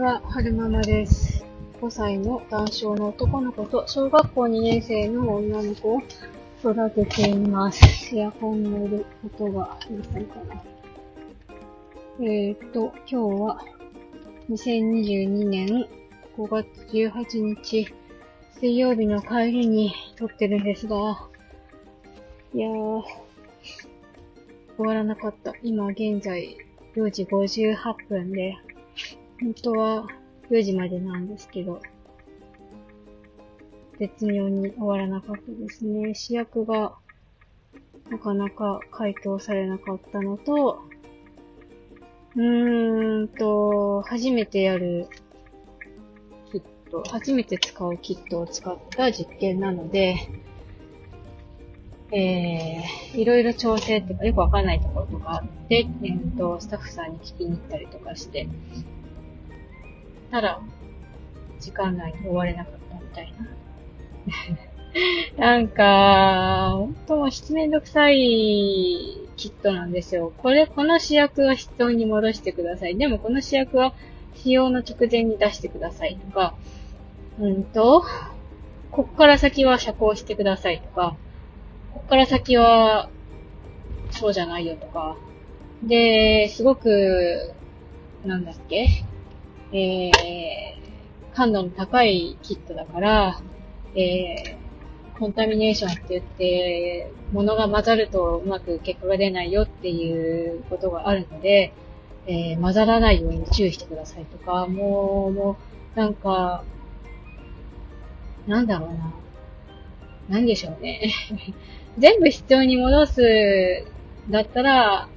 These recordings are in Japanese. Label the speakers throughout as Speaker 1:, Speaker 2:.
Speaker 1: は、はるままです。5歳の男性の男の子と小学校2年生の女の子を育てています。エアコンのいる音がうるさいかな。えーっと、今日は2022年5月18日水曜日の帰りに撮ってるんですが、いやー、終わらなかった。今現在4時58分で、本当は4時までなんですけど、絶妙に終わらなかったですね。主役がなかなか回答されなかったのと、うーんと、初めてやるキット、初めて使うキットを使った実験なので、えー、いろいろ調整ってかよくわかんないところとかあって、えーと、スタッフさんに聞きに行ったりとかして、ただ、時間内に終われなかったみたいな。なんか、本当もう七めんどくさいキットなんですよ。これ、この主役は室温に戻してください。でもこの主役は使用の直前に出してくださいとか、うんと、こっから先は遮光してくださいとか、こっから先は、そうじゃないよとか。で、すごく、なんだっけ？えー、感度の高いキットだから、えー、コンタミネーションって言って、物が混ざるとうまく結果が出ないよっていうことがあるので、えー、混ざらないように注意してくださいとか、もう、もう、なんか、なんだろうな。なんでしょうね。全部必要に戻す、だったら、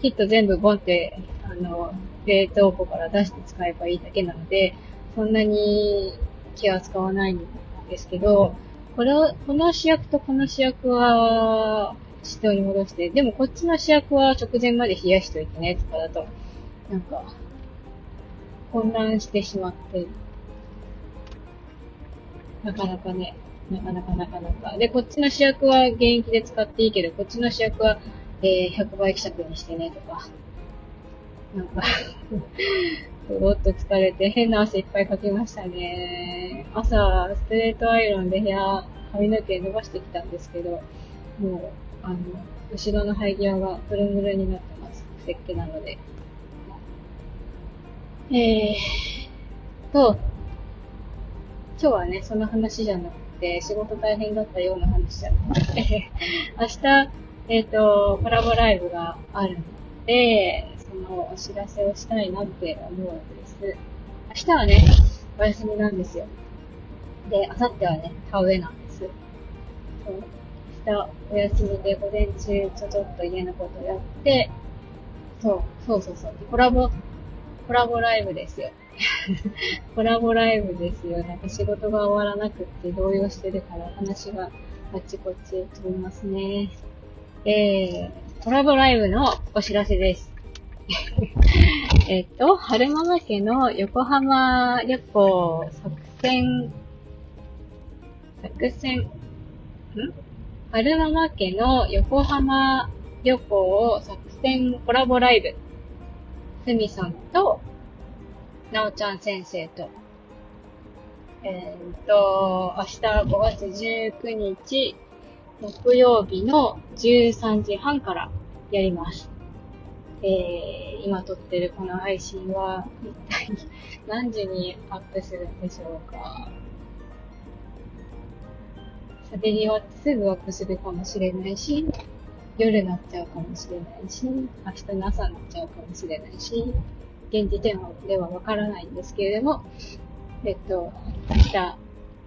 Speaker 1: キット全部ボンって、あの、冷凍庫から出して使えばいいだけなので、そんなに気は使わないんですけど、これを、この主役とこの主役は、必要に戻して、でもこっちの主役は直前まで冷やしといてね、とかだと、なんか、混乱してしまって、なかなかね、なかなかなかなか。で、こっちの主役は現役で使っていいけど、こっちの主役は、えー、100倍希釈にしてね、とか。なんか、すごっと疲れて変な汗いっぱいかきましたね。朝、ストレートアイロンで部屋、髪の毛伸ばしてきたんですけど、もう、あの、後ろの生え際がプルンプルンになってます。くせっけなので。えーと、今日はね、その話じゃなくて、仕事大変だったような話じゃなくて、明日、えっ、と、コラボライブがあるので、のお知らせをしたいなって思うわけです。明日はね、お休みなんですよ。で、明後日はね、田植えなんです。そう明日お休みで午前中ちょちょっと家のことやって、そう、そうそうそう。コラボ、コラボライブですよ。コラボライブですよ。なんか仕事が終わらなくって動揺してるから話があっちこっち飛びますね。えー、コラボライブのお知らせです。えっと、春ママ家の横浜旅行作戦、作戦、ん？春ママ家の横浜旅行作戦コラボライブ。すみさんと、なおちゃん先生と、えーっと、明日5月19日、木曜日の13時半からやります。えー、今撮ってるこの配信は、一体何時にアップするんでしょうか。喋り終わってすぐアップするかもしれないし、夜になっちゃうかもしれないし、明日の朝になっちゃうかもしれないし、現時点ではわからないんですけれども、えっと、明日、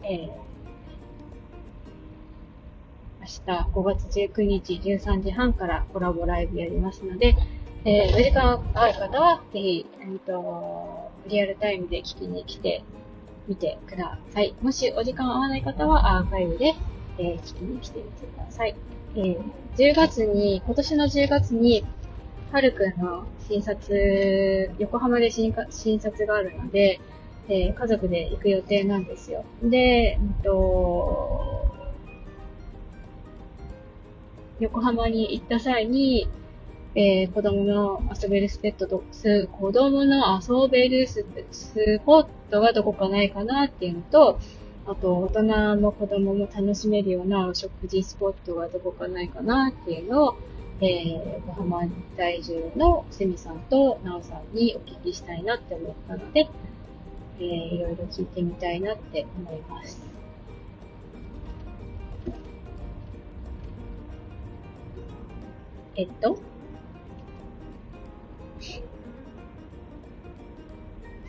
Speaker 1: えー、明日5月19日13時半からコラボライブやりますので、えー、お時間ある方は、ぜひ、えっと、リアルタイムで聞きに来てみてください。もしお時間合わない方は、アーカイブで、えー、聞きに来てみてください。えー、10月に、今年の10月に、はるくんの診察、横浜で診診察があるので、えー、家族で行く予定なんですよ。で、えっと、横浜に行った際に、えー、子供の遊べるスペットと、す、子供の遊べるススポットがどこかないかなっていうのと、あと、大人も子供も楽しめるようなお食事スポットがどこかないかなっていうのを、えー、横浜在住のセミさんとナオさんにお聞きしたいなって思ったので、えー、いろいろ聞いてみたいなって思います。えっと、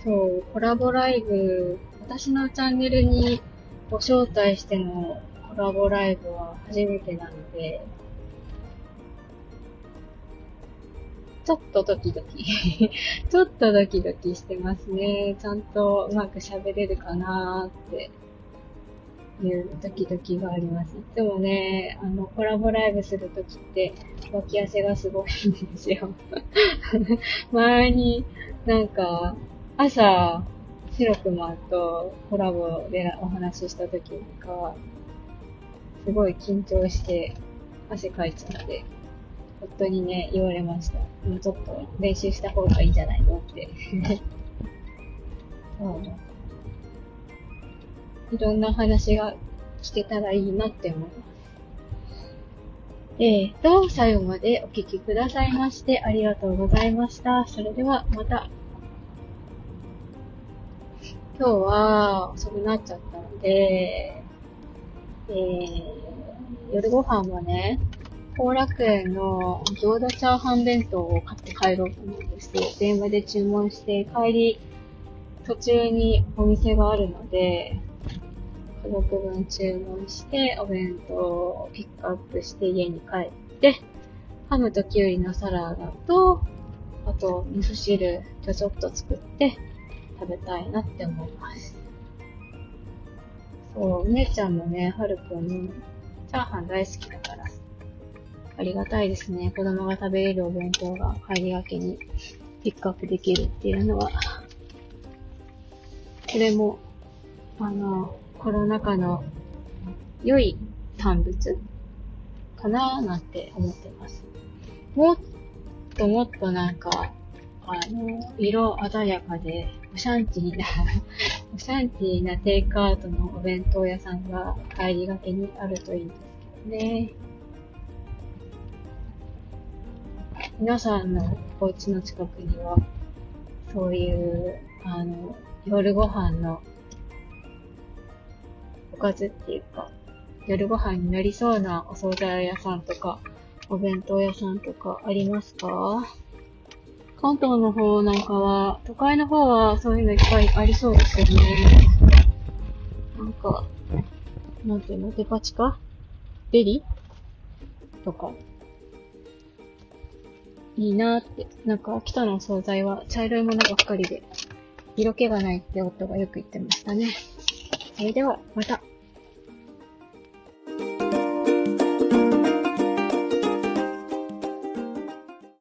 Speaker 1: そう、コラボライブ、私のチャンネルにご招待してのコラボライブは初めてなので、ちょっとドキドキ ちょっとドキドキしてますね。ちゃんとうまく喋れるかなーっていうドキドキがあります。いつもね、あの、コラボライブするときって、脇汗がすごいんですよ 前になんか、朝、白熊とコラボでお話しした時とか、すごい緊張して汗かいちゃって、夫にね、言われました。もうちょっと練習した方がいいんじゃないのって。そう。いろんな話が聞けたらいいなって思います。えーと、最後までお聞きくださいましてありがとうございました。それではまた今日は遅くなっちゃったので、えー、夜ご飯はね、後楽園の餃子チャーハン弁当を買って帰ろうと思うんですよ。電話で注文して帰り、途中にお店があるので、家族分注文して、お弁当をピックアップして家に帰って、ハムとキュウリのサラダと、あと味噌汁ちょちょっと作って、食べたいなって思います。そう、お姉ちゃんもね、はるくん、チャーハン大好きだから、ありがたいですね。子供が食べれるお弁当が帰りがけにピックアップできるっていうのは、これも、あの、コロナ禍の良い産物かなーなんて思ってます。もっともっとなんか、あの、色鮮やかで、オシャンティーなオシャンティーなテイクアウトのお弁当屋さんが帰りがけにあるといいんですけどね。皆さんのお家の近くには、そういう、あの、夜ご飯のおかずっていうか、夜ご飯になりそうなお惣菜屋さんとか、お弁当屋さんとかありますか？関東の方なんかは、都会の方はそういうのいっぱいありそうですけどね。なんか、なんていうの？デパ地下？デリ？とか。いいなーって。なんか、秋田の惣菜は茶色いものばっかりで、色気がないって夫がよく言ってましたね。それでは、また。